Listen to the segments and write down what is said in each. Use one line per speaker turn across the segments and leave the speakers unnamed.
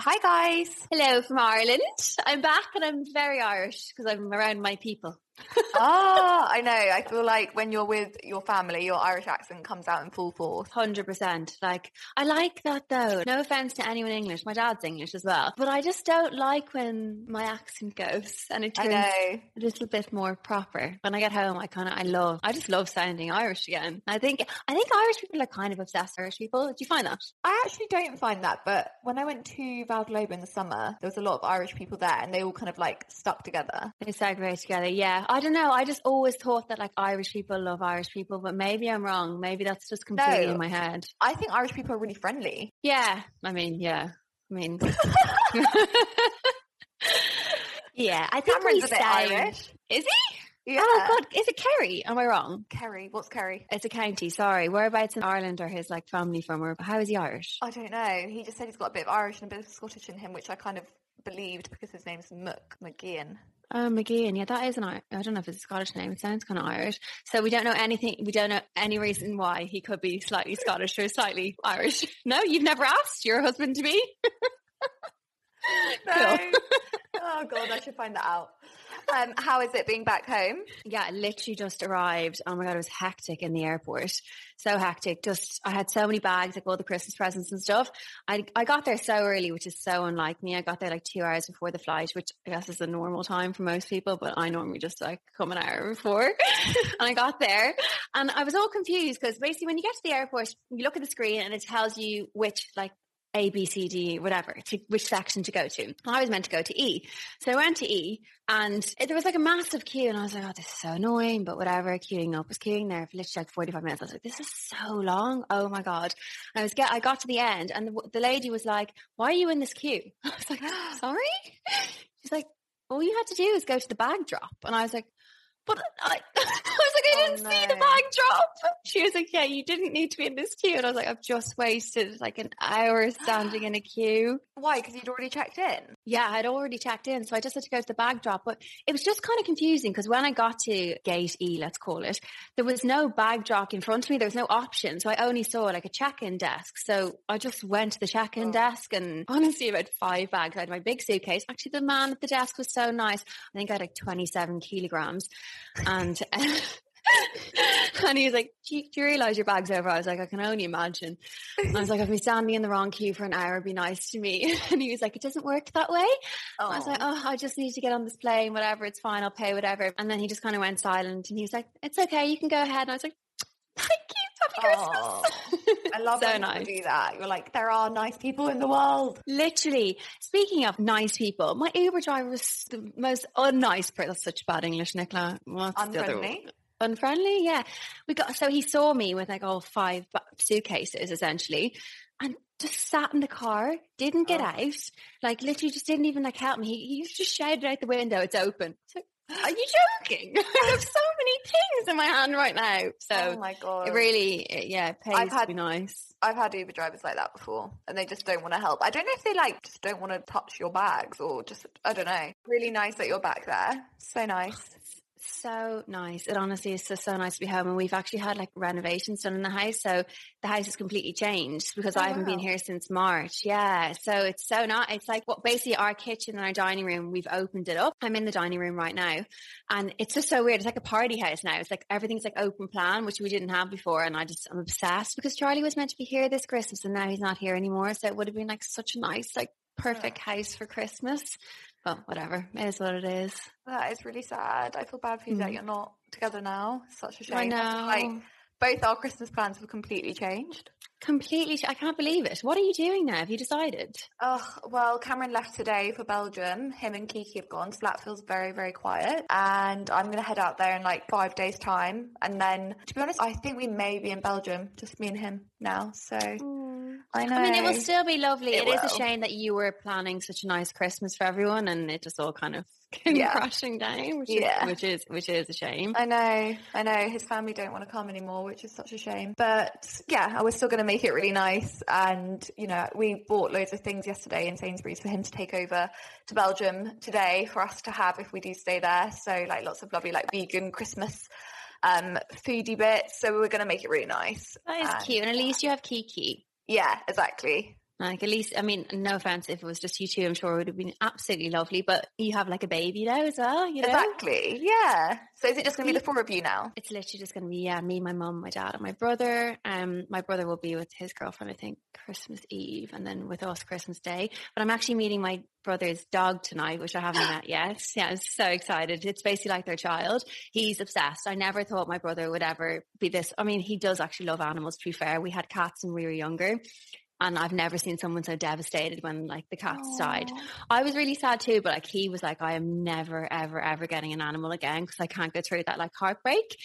Hi guys.
Hello from Ireland. I'm back and I'm very Irish because I'm around my people.
Ah, I know. I feel like when you're with your family, your Irish accent comes out in full force.
Hundred percent. Like I like that though. No offense to anyone English. My dad's English as well, but I just don't like when my accent goes and it turns a little bit more proper. When I get home, I kind of I love. I just love sounding Irish again. I think I think Irish people are kind of obsessed Irish people. Do you find that?
I actually don't find that, but when I went to Val Globe in the summer, there was a lot of Irish people there, and they all kind of like stuck together.
They segregate together. Yeah, I don't know. I just always thought that like Irish people love Irish people, but maybe I'm wrong. Maybe that's just completely no, in my head.
I think Irish people are really friendly.
Yeah. I mean, yeah. I mean, yeah. I think
Cameron's a bit Irish.
Is he?
Yeah.
Oh God, is it Kerry? Am I wrong?
Kerry. What's Kerry?
It's a county. Sorry. Whereabouts in Ireland are his like family from, or how is he Irish?
I don't know. He just said he's got a bit of Irish and a bit of Scottish in him, which I kind of believed because his name's Mook McGeehan.
Oh, McGeehan. Yeah, that is an I I don't know if it's a Scottish name. It sounds kind of Irish. So we don't know anything. We don't know any reason why he could be slightly Scottish or slightly Irish. No, you've never asked your husband to be.
no. oh God, I should find that out. Um, how is it being back home?
Yeah, I literally just arrived. Oh my god, it was hectic in the airport. So hectic. Just I had so many bags, like all the Christmas presents and stuff. I I got there so early, which is so unlike me. I got there like two hours before the flight, which I guess is the normal time for most people, but I normally just like come an hour before. and I got there and I was all confused because basically when you get to the airport, you look at the screen and it tells you which like a, B, C, D, whatever, to which section to go to. I was meant to go to E. So I went to E and there was like a massive queue and I was like, oh, this is so annoying, but whatever, queuing up, was queuing there for literally like 45 minutes. I was like, this is so long. Oh my God. And I was get, I got to the end and the, the lady was like, why are you in this queue? I was like, sorry? She's like, all you had to do is go to the bag drop. And I was like, but I, I was like, I oh, didn't oh, no. see the bag drop. She was like, yeah, you didn't need to be in this queue. And I was like, I've just wasted like an hour standing in a queue.
Why? Because you'd already checked in?
Yeah, I'd already checked in. So I just had to go to the bag drop. But it was just kind of confusing because when I got to gate E, let's call it, there was no bag drop in front of me. There was no option. So I only saw like a check-in desk. So I just went to the check-in oh. desk and honestly about five bags. I had my big suitcase. Actually, the man at the desk was so nice. I think I had like 27 kilograms and and he was like, do you, do you, realize your bag's over? I was like, I can only imagine. And I was like, I've been standing in the wrong queue for an hour. Be nice to me. And he was like, it doesn't work that way. I was like, oh, I just need to get on this plane, whatever. It's fine. I'll pay whatever. And then he just kind of went silent and he was like, it's okay. You can go ahead. And I was like, thank you. Happy Christmas.
I love so when nice. do that. You're like, there are nice people in the world.
Literally. Speaking of nice people, my Uber driver was the most unnice person. That's such bad English, Nicola.
What's Unfriendly?
Unfriendly, yeah. We got so he saw me with like all five suitcases essentially, and just sat in the car, didn't get oh. out, like literally just didn't even like help me. He, he just shouted out the window, "It's open." So are you joking? I have so many things in my hand right now. So,
oh my god,
it really, yeah, pays I've had, to be nice.
I've had Uber drivers like that before, and they just don't want to help. I don't know if they like just don't want to touch your bags or just I don't know. Really nice that you're back there. So nice.
Oh, so nice. It honestly is just so nice to be home. And we've actually had like renovations done in the house. So the house is completely changed because
Oh,
I haven't been here since March. Yeah. So it's so not, it's like what basically our kitchen and our dining room, we've opened it up. I'm in the dining room right now and it's just so weird. It's like a party house now. It's like everything's like open plan, which we didn't have before. And I just, I'm obsessed because Charlie was meant to be here this Christmas and now he's not here anymore. So it would have been like such a nice, like perfect house for Christmas. But whatever. It is what it is.
That is really sad. I feel bad for you that
Mm.
you're not together now. Such a shame.
I know.
Like both our Christmas plans have completely changed.
Completely. I can't believe it. What are you doing now? Have you decided?
Oh, well, Cameron left today for Belgium. Him and Kiki have gone, so that feels very, very quiet. And I'm going to head out there in like five days' time. And then, to be honest, I think we may be in Belgium, just me and him now. So I know.
I mean, it will still be lovely.
It
it is a shame that you were planning such a nice Christmas for everyone and it just all kind of came
Yeah.
crashing down, which
Yeah.
is, which is, which is a shame.
I know, I know. His family don't want to come anymore, which is such a shame. But yeah, I was still going to make it really nice. And, you know, we bought loads of things yesterday in Sainsbury's for him to take over to Belgium today for us to have if we do stay there. So, like, lots of lovely, like, vegan Christmas um foodie bits. So, we are going to make it really nice.
That is
And-
cute. And at least you have Kiki.
Yeah, exactly.
Like at least, I mean, no offense if it was just you two, I'm sure it would have been absolutely lovely. But you have like a baby now as well, you know?
Exactly. Yeah. So, is it just going to be the four of you now?
It's literally just going to be yeah, me, my mum, my dad, and my brother. Um, my brother will be with his girlfriend, I think, Christmas Eve, and then with us Christmas Day. But I'm actually meeting my brother's dog tonight, which I haven't met yet. Yeah, I'm so excited. It's basically like their child. He's obsessed. I never thought my brother would ever be this. I mean, he does actually love animals. To be fair, we had cats when we were younger. And I've never seen someone so devastated when like the cats died. I was really sad too, but like he was like, I am never, ever, ever getting an animal again because I can't go through that like heartbreak.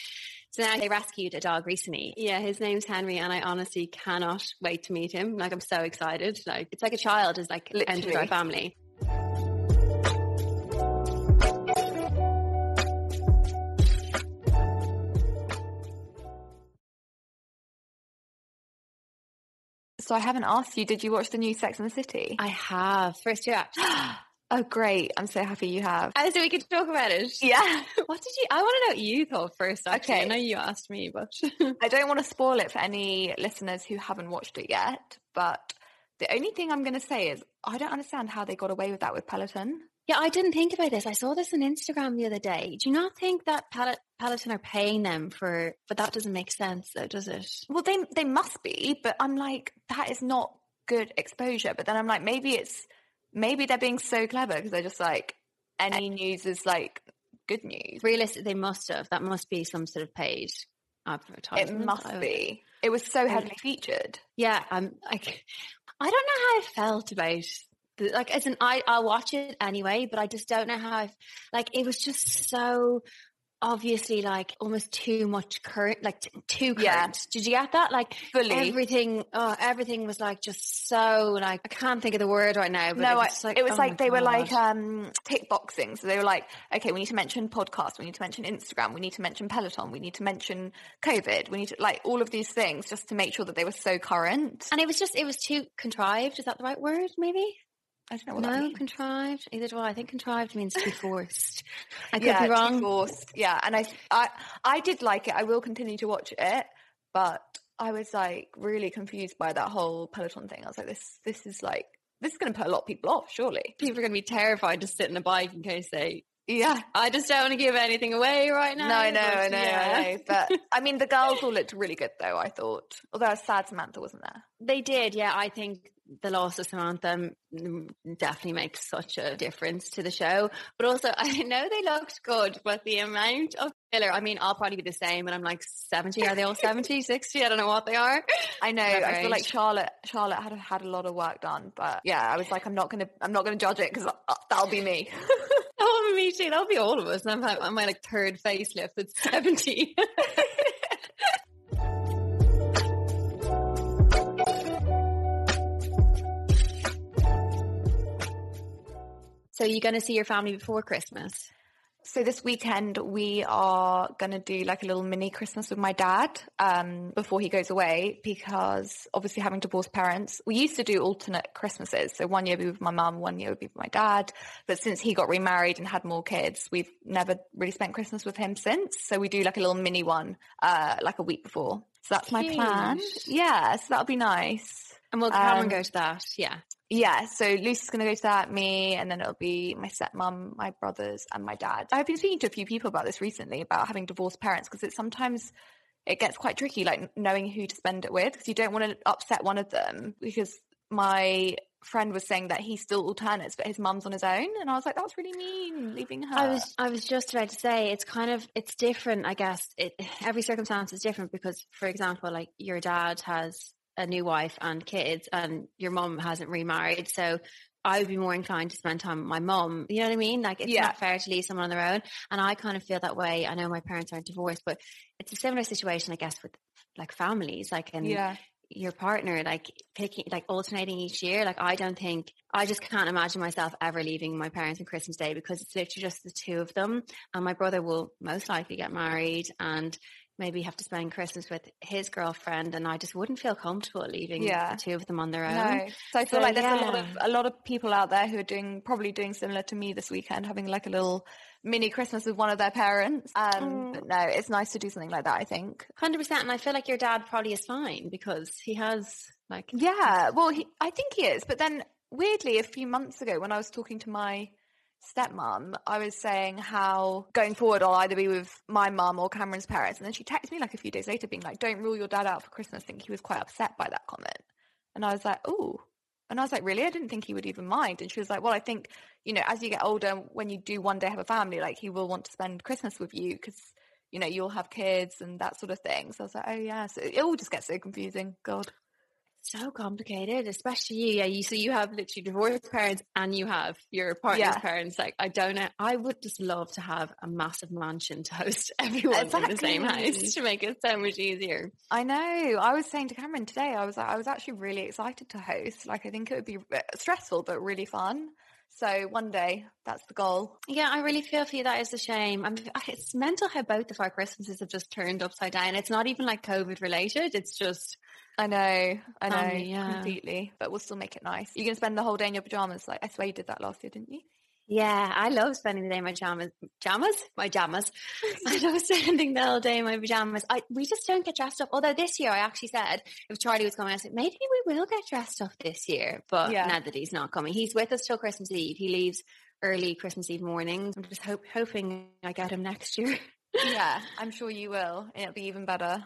So now they rescued a dog recently. Yeah, his name's Henry, and I honestly cannot wait to meet him. Like I'm so excited. Like it's like a child has like entered our
Literally.
family.
So, I haven't asked you, did you watch the new Sex and the City?
I have first year.
oh, great. I'm so happy you have.
Oh, so we could talk about it.
Yeah.
What did you? I want to know what you thought first. Actually, I know you asked me, but
I don't want to spoil it for any listeners who haven't watched it yet, but the only thing I'm going to say is I don't understand how they got away with that with Peloton.
Yeah, I didn't think about this. I saw this on Instagram the other day. Do you not think that Pel- Peloton are paying them for? But that doesn't make sense, though, does it?
Well, they they must be, but I'm like that is not good exposure. But then I'm like maybe it's maybe they're being so clever because they're just like any eh. news is like good news.
Realistic, they must have. That must be some sort of paid advertisement. It must
be. It was so heavily featured.
Yeah, I'm like, I don't know how I felt about. Like, as an I I'll watch it anyway, but I just don't know how I like. It was just so obviously like almost too much current, like t- too current.
Yeah.
Did you get that? Like
Fully.
everything. Oh, everything was like just so like I can't think of the word right now. But
no,
it
I,
was like,
it was
oh
like they were like um tick boxing. So they were like, okay, we need to mention podcast, we need to mention Instagram, we need to mention Peloton, we need to mention COVID, we need to like all of these things just to make sure that they were so current.
and it was just it was too contrived. Is that the right word? Maybe.
I don't know what that means.
contrived. Either do I. I think contrived means to be forced. I could
yeah,
be wrong.
forced. Yeah, and I, I, I did like it. I will continue to watch it, but I was like really confused by that whole Peloton thing. I was like, this, this is like, this is going to put a lot of people off, surely.
People are going to be terrified to sit in a bike in case they.
Yeah.
I just don't want to give anything away right now.
No, I know, I know,
yeah.
I know. But I mean, the girls all looked really good, though. I thought, although I was sad Samantha wasn't there.
They did, yeah. I think the loss of Samantha definitely makes such a difference to the show. But also, I know they looked good, but the amount of filler, I mean, I'll probably be the same, and I'm like 70. Are they all 70, 60? I don't know what they are.
I know. I feel like. Charlotte, Charlotte had had a lot of work done, but yeah, I was like, I'm not gonna, I'm not gonna judge it because uh, that'll be me.
Oh, me too. That'll be all of us. I'm on my like third facelift It's 70. so you're going to see your family before Christmas?
So this weekend we are going to do like a little mini Christmas with my dad um, before he goes away because obviously having divorced parents, we used to do alternate Christmases. So one year would be with my mum, one year would be with my dad. But since he got remarried and had more kids, we've never really spent Christmas with him since. So we do like a little mini one, uh, like a week before. So that's my plan. Yeah, so that'll be nice.
And we'll Cameron
Um,
go to that? Yeah.
Yeah, so Lucy's going to go to that, me, and then it'll be my stepmom, my brothers, and my dad. I've been speaking to a few people about this recently about having divorced parents because it's sometimes it gets quite tricky, like knowing who to spend it with because you don't want to upset one of them. Because my friend was saying that he still alternates, but his mum's on his own, and I was like, that's really mean, leaving her.
I was I was just about to say it's kind of it's different, I guess. It every circumstance is different because, for example, like your dad has a new wife and kids, and your mom hasn't remarried, so I would be more inclined to spend time with my mom. You know what I mean? Like it's
Yeah.
not fair to leave someone on their own, and I kind of feel that way. I know my parents aren't divorced, but it's a similar situation, I guess, with like families, like and
yeah,
your partner like picking like alternating each year like i don't think i just can't imagine myself ever leaving my parents on christmas day because it's literally just the two of them and my brother will most likely get married and maybe have to spend christmas with his girlfriend and i just wouldn't feel comfortable leaving
Yeah.
the two of them on their own
no. So I feel
So,
like there's a lot of a lot of people out there who are doing probably doing similar to me this weekend, having like a little mini Christmas with one of their parents. Um,
Mm.
but no, it's nice to do something like that. I think.
100% and i feel like your dad probably is fine because he has like
Yeah, well, he, I think he is. But then, weirdly, a few months ago, when I was talking to my stepmom, I was saying how going forward, I'll either be with my mum or Cameron's parents. And then she texted me like a few days later, being like, "Don't rule your dad out for Christmas." I think he was quite upset by that comment, and I was like, "Oh." And I was like, really? I didn't think he would even mind. And she was like, well, I think, you know, as you get older, when you do one day have a family, like he will want to spend Christmas with you because, you know, you'll have kids and that sort of thing. So I was like, oh, yeah. So it all just gets so confusing. God.
So complicated, especially you. Yeah, you so you have literally divorced parents and you have your partner's
Yeah.
parents. Like, I don't know. I would just love to have a massive mansion to host everyone in the same house to make it so much easier.
I know. I was saying to Cameron today, I was like, I was actually really excited to host. Like, I think it would be uh, stressful, but really fun. So one day, that's the goal.
Yeah, I really feel for you. That is a shame. I'm, it's mental how both of our Christmases have just turned upside down. It's not even like COVID related. It's just
I know. I know.
Family, yeah.
Completely. But we'll still make it nice. You can spend the whole day in your pajamas. Like, I swear you did that last year, didn't you?
Yeah, I love spending the day in my pajamas. Pajamas? My pajamas. I love spending the whole day in my pajamas. I we just don't get dressed up. Although this year I actually said if Charlie was coming, I said maybe we will get dressed up this year. But
Yeah.
now that he's not coming, he's with us till Christmas Eve. He leaves early Christmas Eve morning. I'm just hope, hoping I get him next year.
yeah, I'm sure you will. And it'll be even better.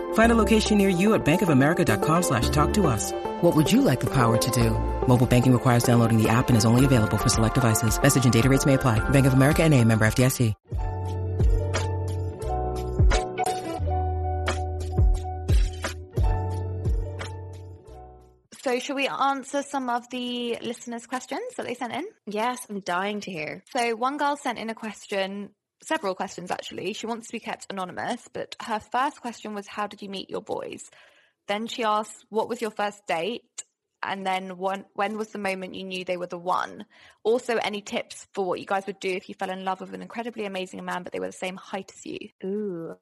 Find a location near you at bankofamerica.com slash talk to us. What would you like the power to do? Mobile banking requires downloading the app and is only available for select devices. Message and data rates may apply. Bank of America and a member FDIC.
So, shall we answer some of the listeners' questions that they sent in?
Yes, I'm dying to hear.
So, one girl sent in a question, several questions actually. She wants to be kept anonymous, but her first question was, How did you meet your boys? Then she asked, What was your first date? And then one, when was the moment you knew they were the one? Also, any tips for what you guys would do if you fell in love with an incredibly amazing man, but they were the same height as you?
Ooh,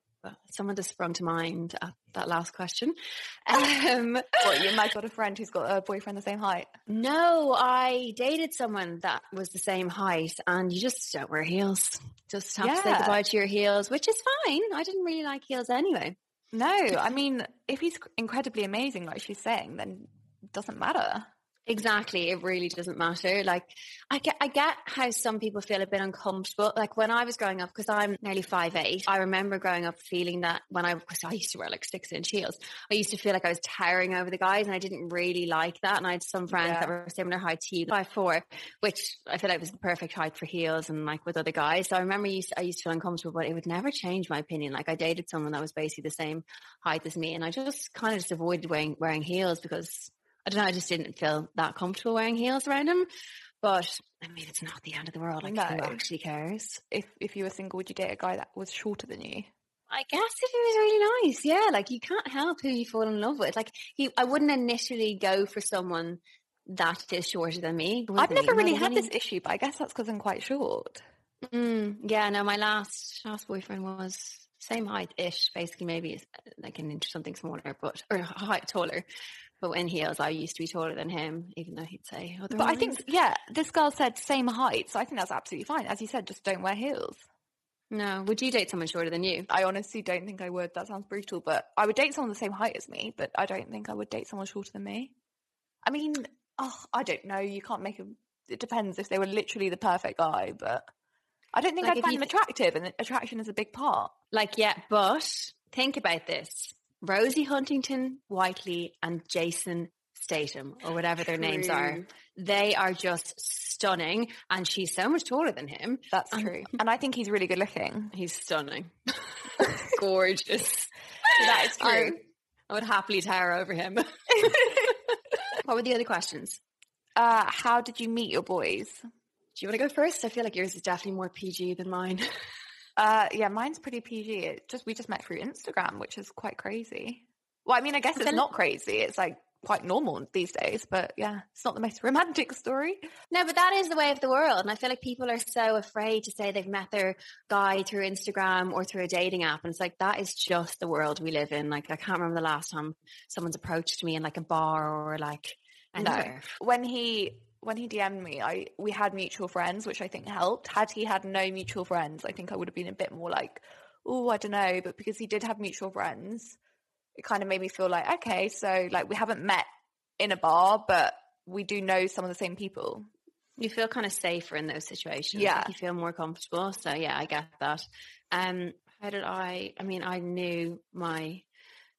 someone just sprung to mind at that last question. Um,
What, you might got a friend who's got a boyfriend the same height?
no, I dated someone that was the same height, and you just don't wear heels. Just have to say
Yeah.
goodbye to your heels, which is fine. I didn't really like heels anyway.
No, I mean, if he's incredibly amazing, like she's saying, then it doesn't matter.
Exactly. It really doesn't matter. Like I get, I get how some people feel a bit uncomfortable. Like when I was growing up, because I'm nearly five eight, I remember growing up feeling that when I, because I used to wear like six inch heels, I used to feel like I was towering over the guys and I didn't really like that. And I had some friends
Yeah.
that were similar height to you, five four, which I feel like was the perfect height for heels and like with other guys. So I remember I used, I used to feel uncomfortable, but it would never change my opinion. Like I dated someone that was basically the same height as me and I just kind of just avoided wearing, wearing heels because I don't know. I just didn't feel that comfortable wearing heels around him. But I mean, it's not the end of the world. Like, who actually cares?
If if you were single, would you date a guy that was shorter than you?
I guess if it was really nice, yeah. Like you can't help who you fall in love with. Like he, I wouldn't initially go for someone that is shorter than me.
I've never really had
any-
this issue, but I guess that's because I'm quite short.
Mm, yeah, no, my last last boyfriend was same height ish, basically maybe it's, uh, like an inch or something smaller, but or a height taller. But in heels, I used to be taller than him, even though he'd say otherwise.
But I think, yeah, this girl said same height, so I think that's absolutely fine. As you said, just don't wear heels.
no. Would you date someone shorter than you?
I honestly don't think I would. That sounds brutal, but I would date someone the same height as me, but I don't think I would date someone shorter than me. I mean, oh, I don't know. You can't make a. It depends if they were literally the perfect guy, but I don't think
Like,
I'd find
you
them attractive, and attraction is a big part.
Like, yeah, but think about this: Rosie Huntington, Whiteley, and Jason Statham, or whatever their names are. They are just stunning, and she's so much taller than him.
That's true, and I think he's really good looking.
He's stunning, gorgeous.
That is
I,
true.
I would happily tower over him. what were the other questions?
Uh, how did you meet your boys?
Do you want to go first? I feel like yours is definitely more PG than mine.
Uh, yeah, mine's pretty PG. It just we just met through Instagram, which is quite crazy. Well, I mean, I guess it's not crazy. It's like quite normal these days, but yeah, it's not the most romantic story.
No, but that is the way of the world. And I feel like people are so afraid to say they've met their guy through Instagram or through a dating app. And it's like, that is just the world we live in. Like, I can't remember the last time someone's approached me in like a bar or like anywhere.
When he when he DM'd me, I we had mutual friends, which I think helped. Had he had no mutual friends, I think I would have been a bit more like, oh, I don't know. But because he did have mutual friends, it kind of made me feel like, okay, so like we haven't met in a bar, but we do know some of the same people.
You feel kind of safer in those situations.
Yeah.
Like you feel more comfortable. So yeah, I get that. Um, how did I, I mean, I knew my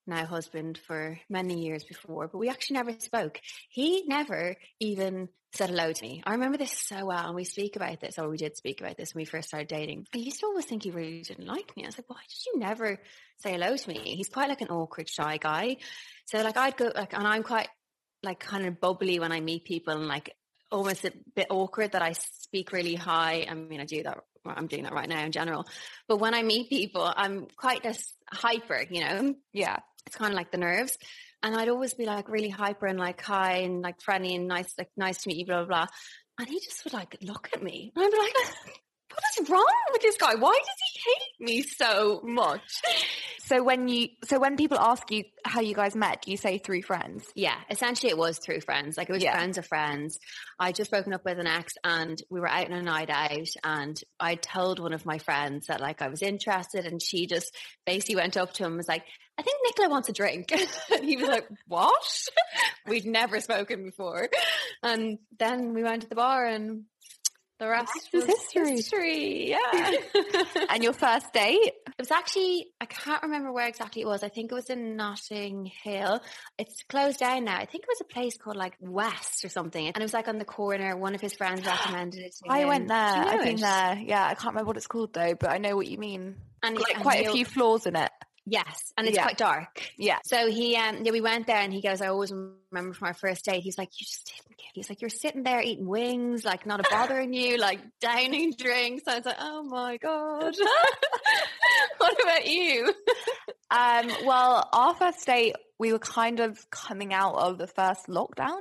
now husband for many years before, but we actually never spoke. He never even said hello to me. I remember this so well. And we speak about this, or we did speak about this when we first started dating. I used to always think he really didn't like me. I was like, why did you never say hello to me? He's quite like an awkward, shy guy. So like I'd go like, and I'm quite like kind of bubbly when I meet people and like almost a bit awkward that I speak really high. I mean, I do that. I'm doing that right now in general. But when I meet people, I'm quite this hyper, you know,
Yeah.
It's kind of like the nerves. And I'd always be like really hyper and like hi and like friendly and nice, like nice to meet you, blah, blah, blah. And he just would like look at me and I'd be like, what is wrong with this guy? Why does he hate me so much?
So when you so when people ask you how you guys met, you say through friends?
Yeah, essentially it was through friends. Like it was
Yeah.
friends of friends. I just broken up with an ex and we were out on a night out and I told one of my friends that like I was interested and she just basically went up to him and was like, I think Nicola wants a drink. and he was like, What? We'd never spoken before. And then we went to the bar and the rest
is
was
history.
history. Yeah.
And your first date?
It was actually, I can't remember where exactly it was. I think it was in Notting Hill. It's closed down now. I think it was a place called like West or something. And it was like on the corner. One of his friends recommended it to
I
him.
went there.
You know
I've been there. Yeah, I can't remember what it's called though, but I know what you mean.
And,
Like
and
quite a few floors in it.
Yes. And it's
Yeah.
quite dark.
Yeah.
So he, um, yeah, we went there and he goes, I always remember from our first date, he's like, you just didn't get, he's like, you're sitting there eating wings, like not a bothering you, like downing drinks. I was like, oh my God. what about you?
Um, well, our first date, we were kind of coming out of the first lockdown.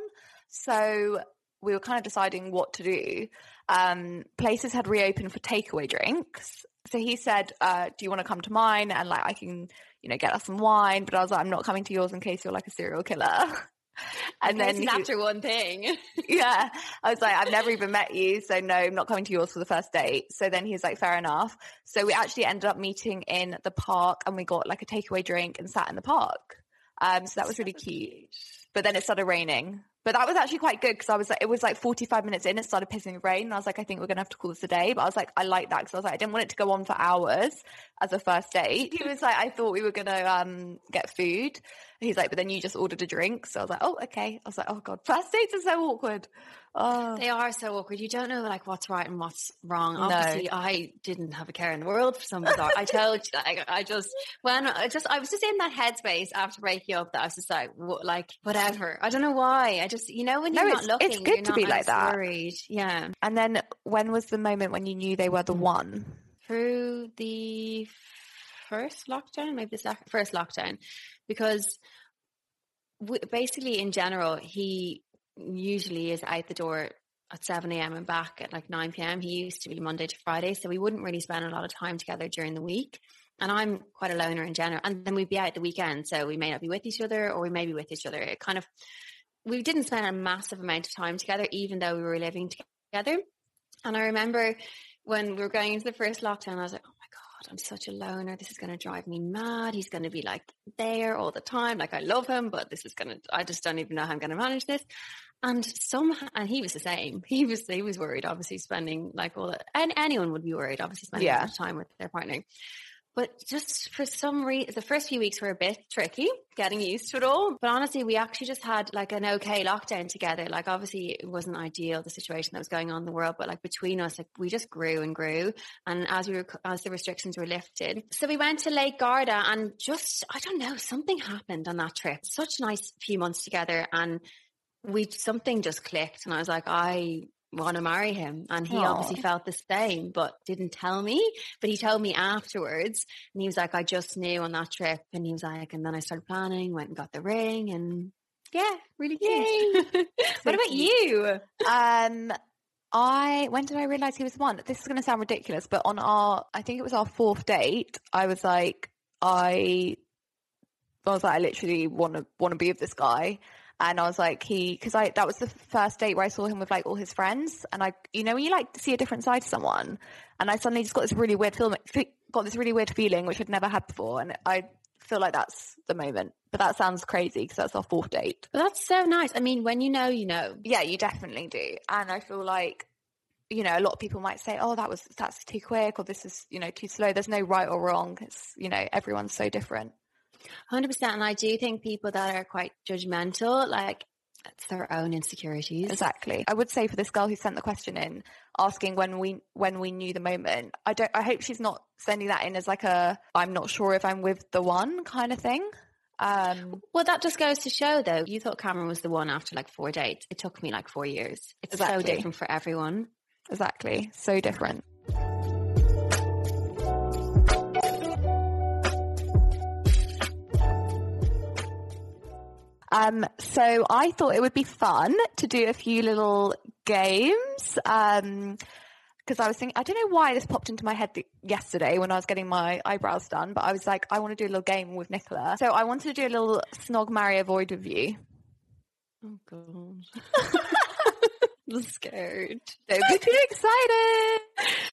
So we were kind of deciding what to do. Um, places had reopened for takeaway drinks. So he said, uh, do you want to come to mine? And like, I can, you know, get us some wine. But I was like, I'm not coming to yours in case you're like a serial killer. and then he-
after one thing.
yeah, I was like, I've never even met you, so no, I'm not coming to yours for the first date. So then he was like, fair enough. So we actually ended up meeting in the park, and we got like a takeaway drink and sat in the park. Um, so that was really cute. But then it started raining. But that was actually quite good because I was like, it was like 45 minutes in, it started pissing rain. And I was like, I think we're gonna have to call this a day. But I was like, I like that because I was like, I didn't want it to go on for hours as a first date. He was like, I thought we were gonna um get food. He's like, but then you just ordered a drink. So I was like, oh, okay. I was like, oh God, first dates are so awkward. Oh,
They are so awkward. You don't know like what's right and what's wrong.
No.
Obviously, I didn't have a care in the world for some bizarre. I told you, like, I just when I just I was just in that headspace after breaking up that I was just like, wh- like whatever. I don't know why. I just you know when you're not
it's- it's good to be like that.
Worried. Yeah.
and then when was the moment when you knew they were the hmm. one?
through the first lockdown, maybe the second, first lockdown, because w- basically in general, he usually is out the door at 7 a.m. and back at like 9 p.m. He used to be Monday to Friday, so we wouldn't really spend a lot of time together during the week. And I'm quite a loner in general. And then we'd be out the weekend, so we may not be with each other or we may be with each other. It kind of, we didn't spend a massive amount of time together, even though we were living together. And I remember when we were going into the first lockdown, I was like, oh I'm such a loner. This is going to drive me mad. He's going to be like there all the time. Like I love him, but this is going to, I just don't even know how I'm going to manage this. And somehow, and he was the same. He was, he was worried, obviously spending like all the, and anyone would be worried, obviously spending
Yeah.
time with their partner. But just for some reason, the first few weeks were a bit tricky getting used to it all. But honestly, we actually just had like an okay lockdown together. Like, obviously, it wasn't ideal, the situation that was going on in the world, but like between us, like we just grew and grew. And as we were, as the restrictions were lifted, so we went to Lake Garda and just, I don't know, something happened on that trip. Such nice few months together. And we, something just clicked. And I was like, I, Want to marry him, and he obviously felt the same, but didn't tell me. But he told me afterwards, and he was like, I just knew on that trip. And he was like, and then I started planning, went and got the ring. And yeah, really cute. what about you?
Um, I when did I realize he was one? This is going to sound ridiculous, but on our, I think it was our fourth date, I was like, I, I was like, I literally want to want to be with this guy, and I was like, he, because I that was the first date where I saw him with like all his friends, and I, you know, when you like to see a different side to someone, and I suddenly just got this really weird feeling, got this really weird feeling which I'd never had before, and I feel like that's the moment. But that sounds crazy because that's our fourth date.
But that's so nice. I mean, when you know, you know.
Yeah, you definitely do. And I feel like, you know, a lot of people might say, oh, that was, that's too quick or this is, you know, too slow. There's no right or wrong. It's, you know, everyone's so different.
100%. And I do think people that are quite judgmental, like, it's their own insecurities.
Exactly. I would say for this girl who sent the question in asking when we, when we knew the moment, I don't, I hope she's not sending that in as like a, I'm not sure if I'm with the one kind of thing. Um,
Well, that just goes to show, though. You thought Cameron was the one after like four dates. It took me like four years. It's so different for everyone.
exactly. So different. Um, so I thought it would be fun to do a few little games. Um, because I was thinking, I don't know why this popped into my head th- yesterday when I was getting my eyebrows done, but I was like, I want to do a little game with Nicola. So I wanted to do a little snog, marry, avoid with you.
Oh, God. I'm scared.
Don't be too excited.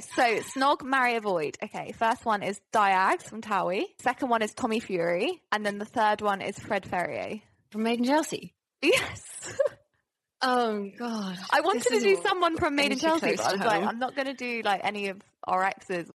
So snog, marry, avoid. Okay, first one is Diags from Towie. Second one is Tommy Fury, and then the third one is Fred Ferrier.
From Made in Chelsea.
Yes,
Oh, God.
I wanted to do someone from Made in Chelsea, but I was like, I'm not going to do like any of our exes.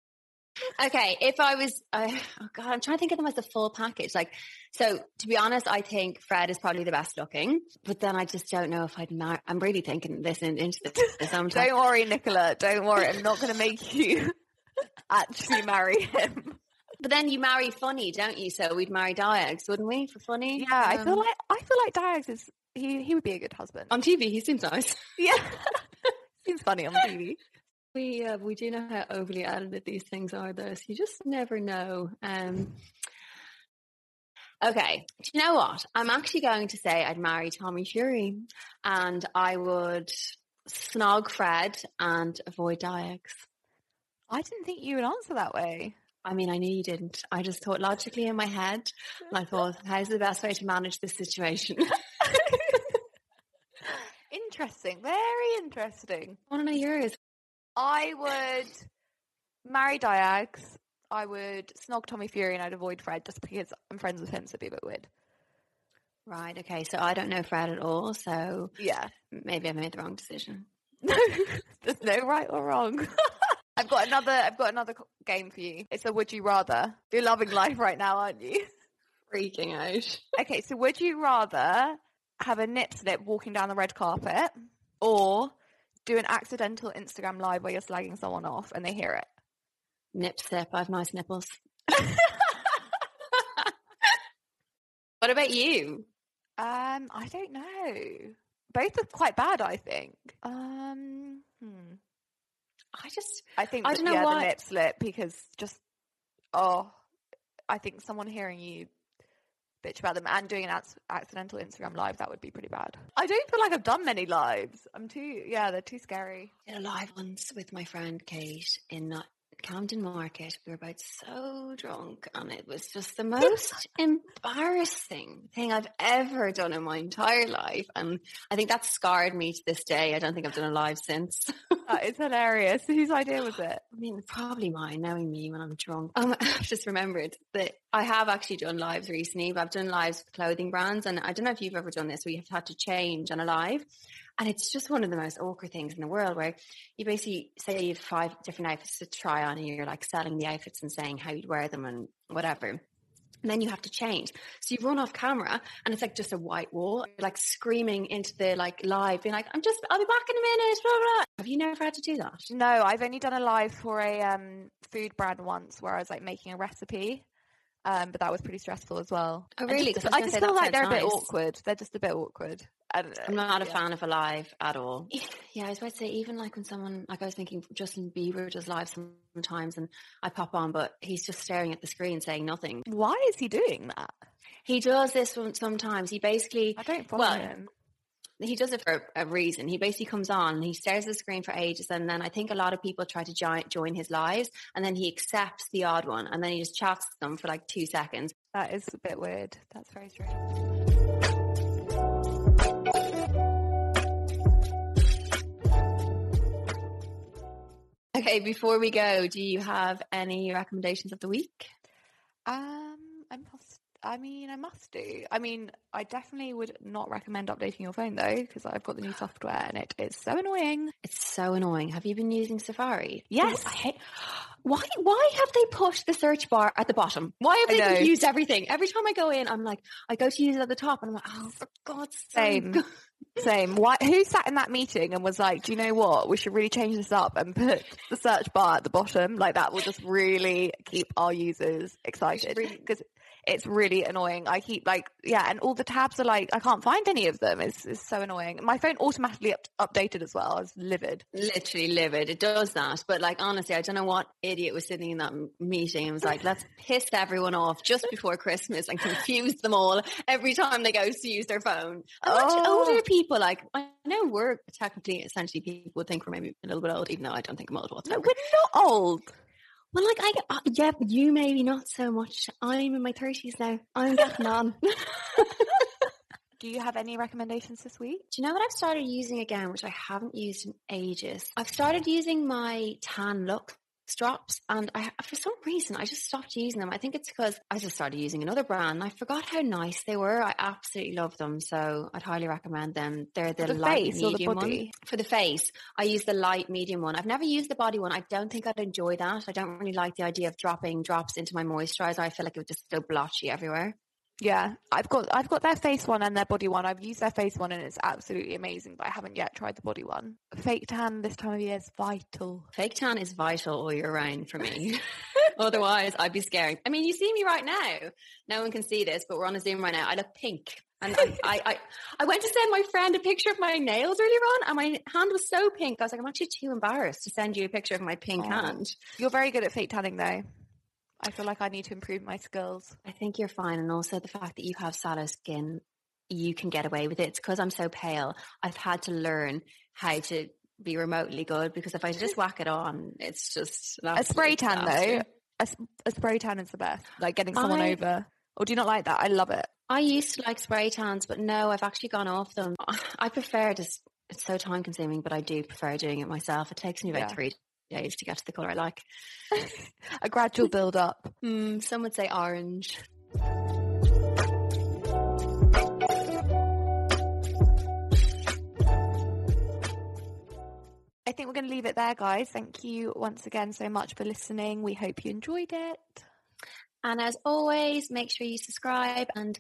Okay, if I was, I oh God, I'm trying to think of them as the full package. Like, so to be honest, I think Fred is probably the best looking, but then I just don't know if I'd marry. I'm really thinking this in, into this. this
Don't worry, Nicola. Don't worry. I'm not going to make you actually marry him.
but then you marry funny, don't you? So we'd marry Diags, wouldn't we, for funny?
Yeah, I feel
Um,
like I feel like Diags is he he would be a good husband.
on TV he seems nice.
yeah, seems funny on TV.
We uh, we do know how overly edited these things are, though. So you just never know. Um, okay, do you know what? I'm actually going to say I'd marry Tommy Fury, and I would snog Fred and avoid Diags.
I didn't think you would answer that way.
I mean, I knew you didn't. I just thought logically in my head, and I thought, how's the best way to manage this situation?
Interesting, very interesting.
I want to know yours.
I would marry Diags. I would snog Tommy Fury and I'd avoid Fred just because I'm friends with him, so it'd be a bit weird.
Right. Okay. So I don't know Fred at all. So
Yeah.
maybe I made the wrong decision.
No, there's no right or wrong. I've got another. I've got another game for you. It's a would you rather. You're loving life right now, aren't you?
freaking out.
Okay, so would you rather have a nip slip walking down the red carpet or do an accidental Instagram live where you're slagging someone off and they hear it?
Nip slip. I have nice nipples. what about you?
Um, I don't know. Both are quite bad, I think. Um, hmm.
I just
I think
I
that-
don't know
yeah,
why-
the nip slip because just oh, I think someone hearing you bitch about them and doing an ac- accidental Instagram live that would be pretty bad. I don't feel like I've done many lives. I'm too yeah, they're too scary.
did a live once with my friend Kate in Camden Market. We were both so drunk, and it was just the most embarrassing thing I've ever done in my entire life. And I think that scarred me to this day. I don't think I've done a live since.
That is hilarious. Whose idea was it?
I mean, probably mine, knowing me when I'm drunk. Um, I've just remembered that I have actually done lives recently, but I've done lives with clothing brands. And I don't know if you've ever done this where you've had to change on a live. And it's just one of the most awkward things in the world where you basically say you have five different outfits to try on and you're like selling the outfits and saying how you'd wear them and whatever. And then you have to change. So you run off camera and it's like just a white wall, You're like screaming into the like live, being like, I'm just, I'll be back in a minute, blah, blah. Have you never had to do that?
No, I've only done a live for a um, food brand once where I was like making a recipe. Um, but that was pretty stressful as well.
Oh, really?
just-
I
I just
gonna
feel like they're a bit
nice.
awkward. They're just a bit awkward.
I'm not a
yeah.
fan of a live at all. Yeah, I was about to say, even like when someone, like I was thinking Justin Bieber does live sometimes and I pop on, but he's just staring at the screen saying nothing.
Why is he doing that?
He does this one sometimes. He basically,
I don't follow
well,
him.
He does it for a reason. He basically comes on, and he stares at the screen for ages, and then I think a lot of people try to join, join his lives, and then he accepts the odd one, and then he just chats them for like two seconds.
That is a bit weird. That's very strange.
Okay, before we go, do you have any recommendations of the week?
Um, I must. I mean, I must do. I mean, I definitely would not recommend updating your phone though, because I've got the new software and it is so annoying.
It's so annoying. Have you been using Safari?
Yes.
I hate, why, why have they put the search bar at the bottom? Why have they confused everything? Every time I go in, I'm like, I go to use it at the top and I'm like, oh, for God's
Same.
sake.
Same. Why? Who sat in that meeting and was like, "Do you know what? We should really change this up and put the search bar at the bottom. Like that will just really keep our users excited because it's really annoying. I keep like, yeah, and all the tabs are like, I can't find any of them. It's, it's so annoying. My phone automatically up- updated as well. I was livid.
Literally livid. It does that. But like, honestly, I don't know what idiot was sitting in that meeting and was like, let's piss everyone off just before Christmas and confuse them all every time they go to use their phone. And
Oh.
older people, like, I know we're technically, essentially, people would think we're maybe a little bit old, even though I don't think I'm old
No, we're not old.
Well, like I, uh, yeah, but you maybe not so much. I'm in my thirties now. I'm getting on. Do
you have any recommendations this week?
Do you know what I've started using again, which I haven't used in ages? I've started using my Tan-Luxe drops, and I, for some reason, I just stopped using them. I think it's because I just started using another brand. I forgot how nice they were. I absolutely love them, so I'd highly recommend them. They're the,
the
light
face or the
medium one. For the face, I use the light medium one. I've never used the body one. I don't think I'd enjoy that. I don't really like the idea of dropping drops into my moisturizer. I feel like it would just go blotchy everywhere.
Yeah, I've got I've got their face one and their body one. I've used their face one and it's absolutely amazing, but I haven't yet tried the body one. Fake tan this time of year is vital.
Fake tan is vital all year round for me. Otherwise, I'd be scaring. I mean, you see me right now. No one can see this, but we're on a Zoom right now. I look pink. And I, I, I, I went to send my friend a picture of my nails earlier on, and my hand was so pink. I was like, I'm actually too embarrassed to send you a picture of my pink
Oh.
hand.
You're very good at fake tanning though. I feel like I need to improve my skills.
I think you're fine. And also the fact that you have sallow skin, you can get away with it. It's because I'm so pale. I've had to learn how to be remotely good because if I just whack it on, it's just
A spray tan though, A, a spray tan is the best. Like getting someone
I-
over. Or do you not like that? I love it.
I used to like spray tans, but no, I've actually gone off them. I prefer just, it's so time consuming, but I do prefer doing it myself. It takes me about
Yeah.
three days to get to the colour I like.
A gradual build up.
Mm, some would say orange.
I think we're going to leave it there, guys. Thank you once again so much for listening. We hope you enjoyed it.
And as always, make sure you subscribe and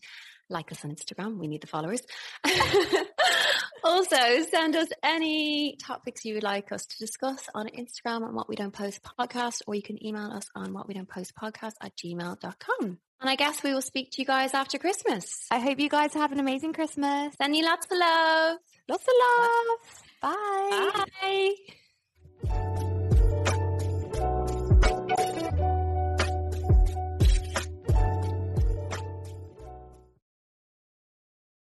like us on Instagram. We need the followers. also, send us any topics you would like us to discuss on Instagram on what we don't post podcast, or you can email us on what we don't post podcast at gmail.com. And I guess we will speak to you guys after Christmas.
I hope you guys have an amazing Christmas.
Send you lots of love.
Lots of love. Bye.
Bye.